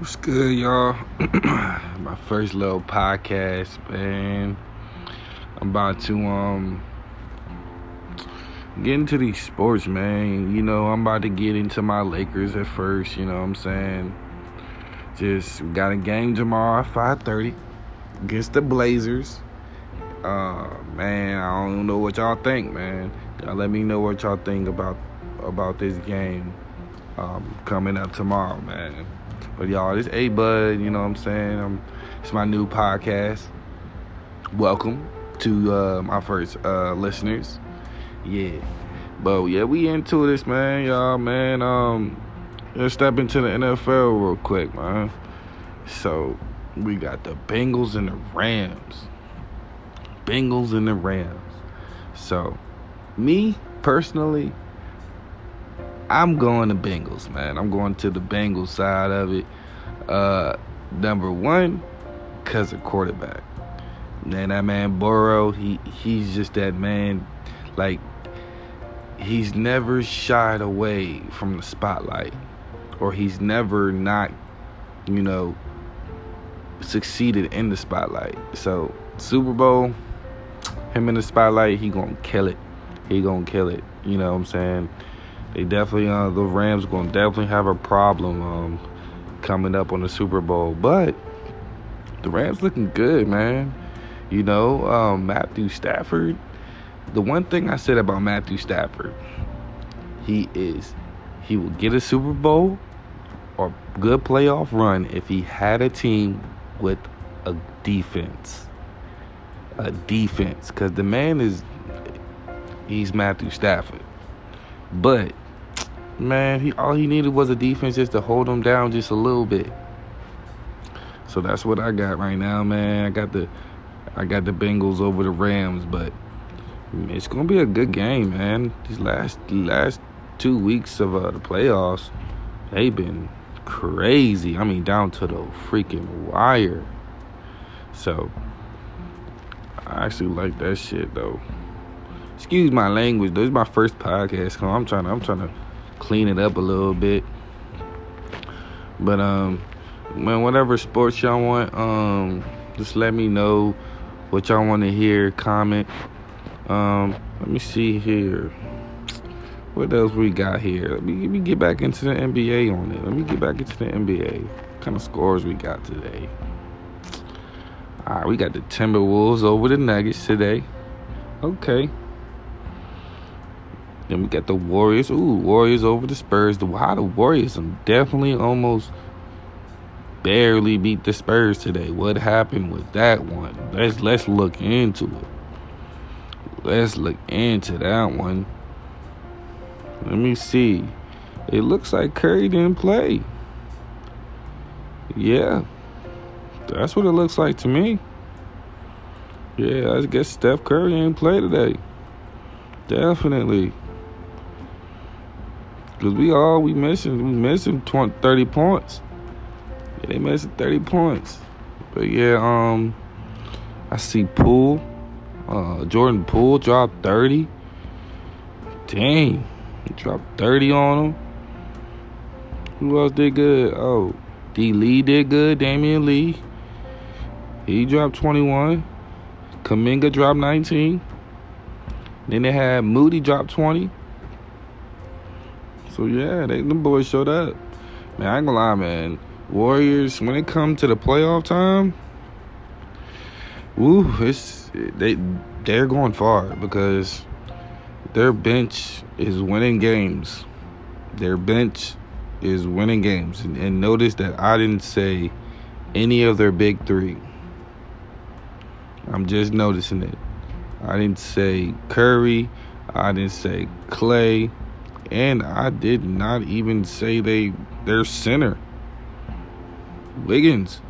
What's good, y'all? My first little podcast, man. I'm about to um get into these sports, man. You know, I'm about to get into my Lakers at first, you know what I'm saying? Just got a game tomorrow at 5:30 against the Blazers. Uh man, I don't know what y'all think, man. Y'all let me know what y'all think about about this game um, coming up tomorrow, man. But y'all, this A Bud, you know what I'm saying? It's my new podcast. Welcome to uh, my first uh, listeners. Yeah. But yeah, we into this, man, y'all, man. Um, let's step into the NFL real quick, man. So we got the Bengals and the Rams. Bengals and the Rams. So me personally, I'm going to Bengals, man. I'm going to the Bengals side of it. Uh, number one, cause of quarterback. Man, that man Burrow, he he's just that man. Like he's never shied away from the spotlight, or he's never not, you know, succeeded in the spotlight. So Super Bowl, him in the spotlight, he gonna kill it. He gonna kill it. You know what I'm saying? They definitely uh, the Rams going to definitely have a problem um, coming up on the Super Bowl. But the Rams looking good, man. You know, um, Matthew Stafford. The one thing I said about Matthew Stafford, he is he will get a Super Bowl or good playoff run if he had a team with a defense. A defense, because the man is he's Matthew Stafford. But man, he all he needed was a defense just to hold him down just a little bit. So that's what I got right now, man. I got the I got the Bengals over the Rams, but it's gonna be a good game, man. These last last two weeks of uh, the playoffs, they've been crazy. I mean, down to the freaking wire. So I actually like that shit though excuse my language. This is my first podcast. So I'm trying to I'm trying to clean it up a little bit. But um man, whatever sports y'all want, um, just let me know what y'all want to hear, comment. Um, let me see here. What else we got here? Let me, let me get back into the NBA on it. Let me get back into the NBA. What kind of scores we got today? All right, we got the Timberwolves over the Nuggets today. Okay. Then we got the Warriors. Ooh, Warriors over the Spurs. The how the Warriors definitely almost barely beat the Spurs today. What happened with that one? Let's let's look into it. Let's look into that one. Let me see. It looks like Curry didn't play. Yeah. That's what it looks like to me. Yeah, I guess Steph Curry ain't play today. Definitely. Cause we all we missing we missing 20, 30 points. Yeah, they missing 30 points. But yeah, um I see Poole. Uh Jordan Poole dropped 30. Dang. He dropped 30 on him. Who else did good? Oh, D Lee did good. Damion Lee. He dropped 21. Kuminga dropped 19. Then they had Moody drop 20. So yeah, they the boys showed up. Man, I ain't gonna lie, man. Warriors, when it come to the playoff time, woo, it's they they're going far because their bench is winning games. Their bench is winning games. And, and notice that I didn't say any of their big three. I'm just noticing it. I didn't say Curry. I didn't say Clay. And I did not even say they their center. Wiggins.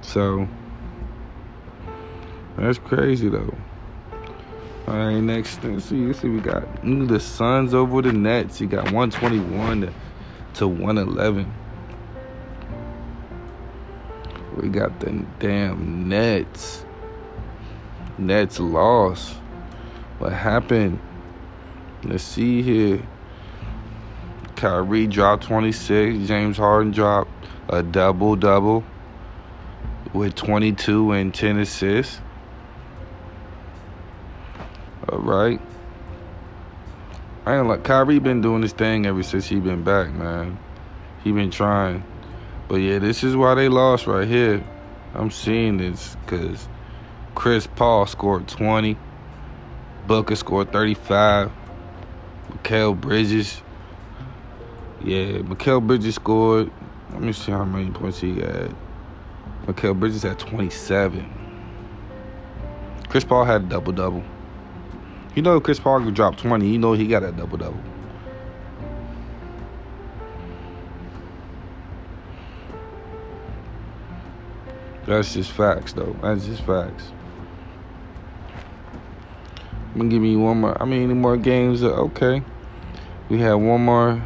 So that's crazy though. All right, next thing. See, you see, we got the Suns over the Nets. You got 121 to, to 111. We got the damn Nets. Nets lost. What happened? Let's see here. Kyrie dropped 26. James Harden dropped a double double with 22 and 10 assists. All right. I ain't like Kyrie been doing this thing ever since he been back, man. He been trying. But yeah, this is why they lost right here. I'm seeing this because Chris Paul scored 20. Booker scored 35. Mikal Bridges. Yeah, Mikal Bridges scored. Let me see how many points he got. Mikal Bridges had 27. Chris Paul had a double double. You know, Chris Paul could drop 20. You know, he got a double double. That's just facts, though. That's just facts. I'm gonna give me one more. I mean, any more games? Uh, okay. We had one more,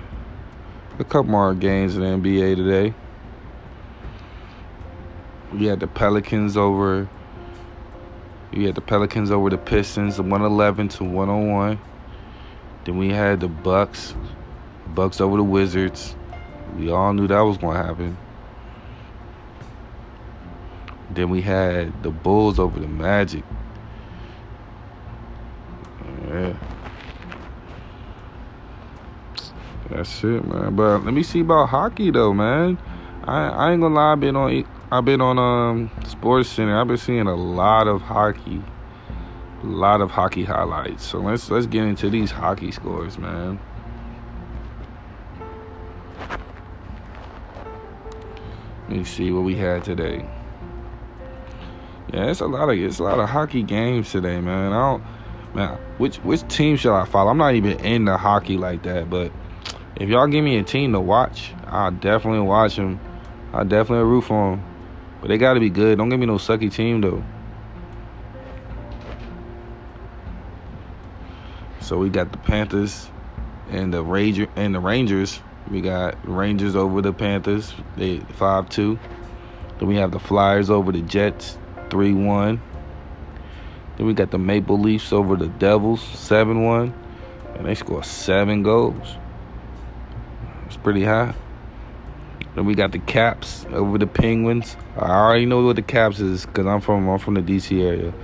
a couple more games in the NBA today. We had the Pelicans over. We had the Pelicans over the Pistons, 111 to 101. Then we had the Bucks, Bucks over the Wizards. We all knew that was gonna happen. Then we had the Bulls over the Magic. That's it, man. But let me see about hockey though, man. I, I ain't gonna lie, I've been on I've been on um Sports Center. I've been seeing a lot of hockey. A lot of hockey highlights. So let's let's get into these hockey scores, man. Let me see what we had today. Yeah, it's a lot of it's a lot of hockey games today, man. I don't man, which which team should I follow? I'm not even into hockey like that, but if y'all give me a team to watch, I'll definitely watch them. I'll definitely root for them, but they got to be good. Don't give me no sucky team though. So we got the Panthers and the Ranger and the Rangers. We got Rangers over the Panthers, they five two. Then we have the Flyers over the Jets, 3 1. Then we got the Maple Leafs over the Devils, 7 1. And they score seven goals. It's pretty high. Then we got the Caps over the Penguins. I already know what the Caps is because I'm from I'm from the DC area,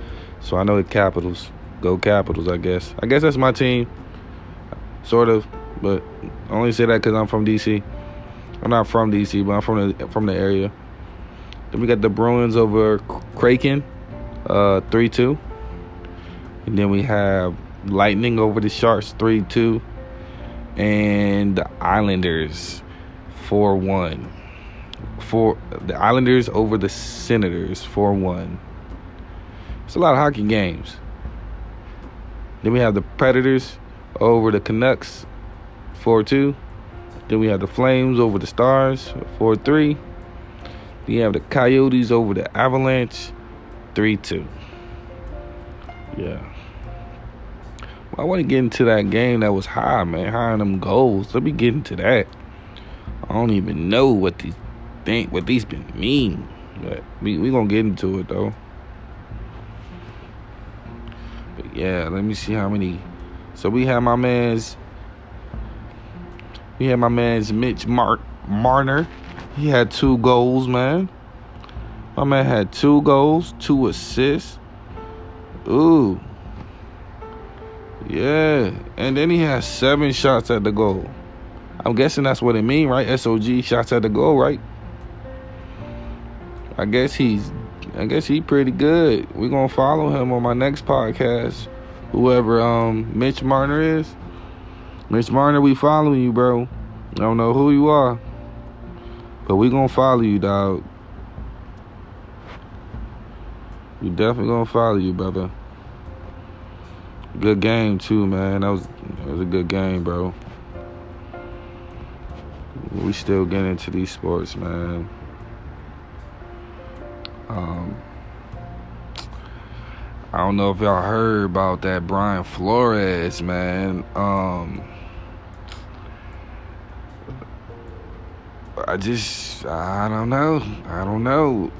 so I know the Capitals. Go Capitals, I guess. I guess that's my team, sort of, but I only say that because I'm from DC. I'm not from DC, but I'm from the from the area. Then we got the Bruins over Kraken, uh, 3 2. And then we have Lightning over the Sharks, 3 2. And the Islanders, 4 1. For the Islanders over the Senators, 4 1. It's a lot of hockey games. Then we have the Predators over the Canucks, 4 2. Then we have the Flames over the Stars, 4 3. Then you have the Coyotes over the Avalanche, 3 2. Yeah. I want to get into that game that was high, man. High on them goals. Let me get into that. I don't even know what these think what these been mean. But we we gonna get into it though. But yeah, let me see how many. So we have my man's. We have my man's Mitch Mark Marner. He had two goals, man. My man had two goals, two assists. Ooh. Yeah. And then he has seven shots at the goal. I'm guessing that's what it mean, right? SOG shots at the goal, right? I guess he's I guess he pretty good. We're gonna follow him on my next podcast. Whoever um Mitch Marner is. Mitch Marner, we following you, bro. I don't know who you are. But we gonna follow you, dog. We definitely gonna follow you, brother. Good game too, man. That was that was a good game, bro. We still getting into these sports, man. Um, I don't know if y'all heard about that Brian Flores, man. Um, I just, I don't know. I don't know.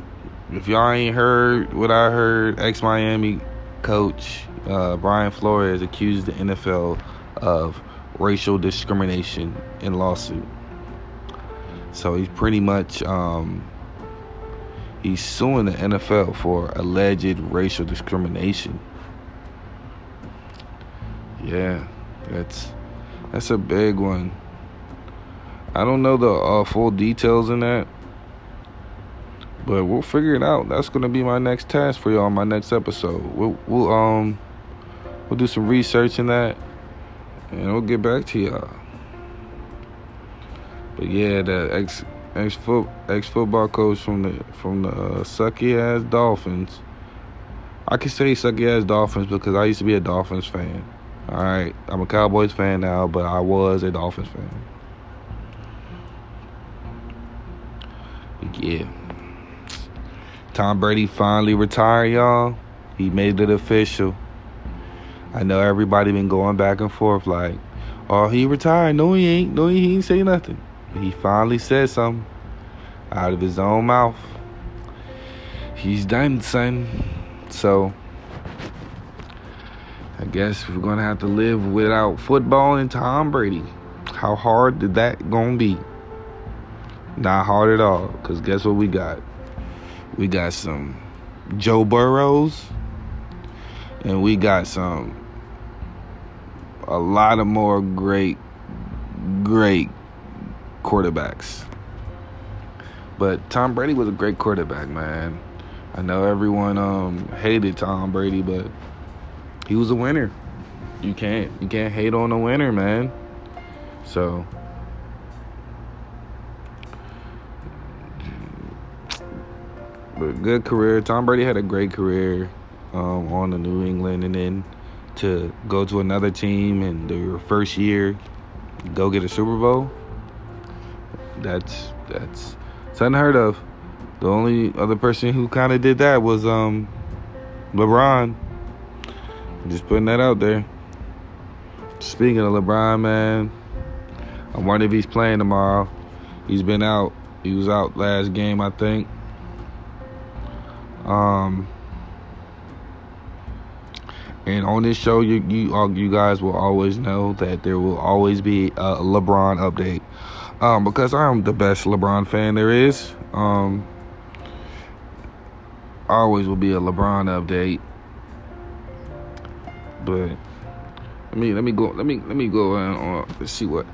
If y'all ain't heard what I heard, ex Miami coach uh, Brian Flores accused the NFL of racial discrimination in lawsuit. So he's pretty much um, he's suing the NFL for alleged racial discrimination. Yeah, that's that's a big one. I don't know the uh, full details in that, but we'll figure it out. That's gonna be my next task for y'all my next episode. We'll, we'll um we'll do some research in that, and we'll get back to y'all. But yeah, the ex ex foot ex football coach from the from the uh, sucky ass Dolphins. I can say sucky ass Dolphins because I used to be a Dolphins fan. All right, I'm a Cowboys fan now, but I was a Dolphins fan. Yeah. Tom Brady finally retired, y'all. He made it official. I know everybody been going back and forth like, oh, he retired. No, he ain't. No, he ain't say nothing. He finally said something out of his own mouth. He's done, son. So, I guess we're gonna have to live without football and Tom Brady. How hard did that gonna be? Not hard at all. Cause guess what we got? We got some Joe Burrows, and we got some a lot of more great, great quarterbacks. But Tom Brady was a great quarterback, man. I know everyone um, hated Tom Brady, but he was a winner. You can't you can't hate on a winner, man. So but good career. Tom Brady had a great career um, on the New England, and then to go to another team in their first year, go get a Super Bowl. That's that's it's unheard of. The only other person who kind of did that was um, LeBron. Just putting that out there. Speaking of LeBron, man, I wonder if he's playing tomorrow. He's been out. He was out last game, I think. Um, and on this show, you you all you guys will always know that there will always be a LeBron update. Um, because I'm the best LeBron fan there is. Um, always will be a LeBron update. But let me let me go let me let me go and uh, see what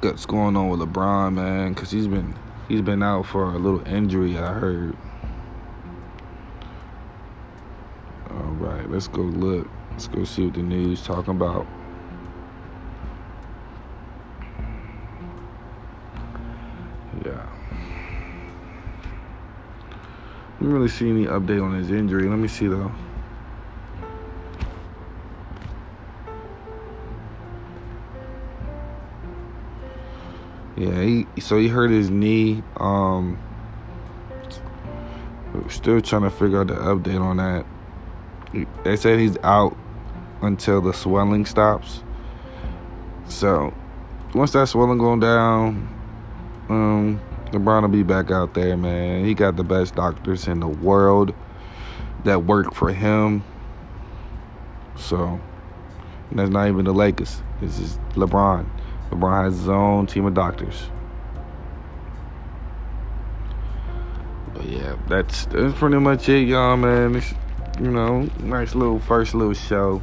what's going on with LeBron, man, because he's been he's been out for a little injury. I heard. All right, let's go look. Let's go see what the news talking about. Yeah. I didn't really see any update on his injury. Let me see though. Yeah, he so he hurt his knee. Um, still trying to figure out the update on that. They said he's out until the swelling stops. So once that swelling going down, um, LeBron will be back out there, man. He got the best doctors in the world that work for him. So that's not even the Lakers. This is LeBron. LeBron has his own team of doctors. But yeah, that's that's pretty much it, y'all, man. It's, you know, nice little first little show.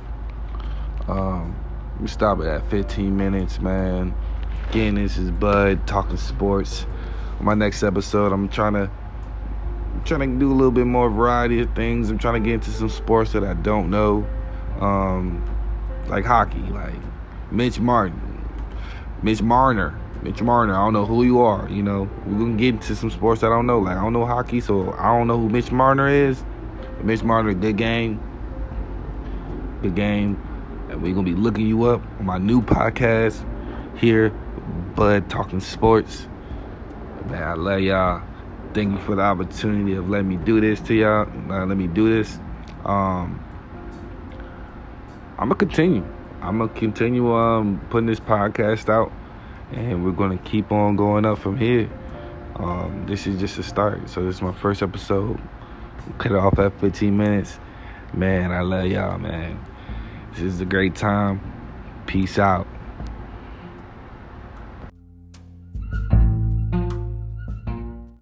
Um, we stop it at 15 minutes, man. Again, this is Bud talking sports. My next episode, I'm trying to I'm trying to do a little bit more variety of things. I'm trying to get into some sports that I don't know, um, like hockey, like Mitch Martin, Mitch Marner, Mitch Marner. I don't know who you are. You know, we're gonna get into some sports that I don't know. Like I don't know hockey, so I don't know who Mitch Marner is. Mitch Marner, good game, good game, and we're gonna be looking you up on my new podcast here, Bud Talking Sports. Man, I love y'all. Thank you for the opportunity of letting me do this to y'all. Uh, let me do this. Um, I'm gonna continue. I'm gonna continue um, putting this podcast out, and we're gonna keep on going up from here. Um, this is just a start. So this is my first episode. Cut it off at 15 minutes. Man, I love y'all, man. This is a great time. Peace out.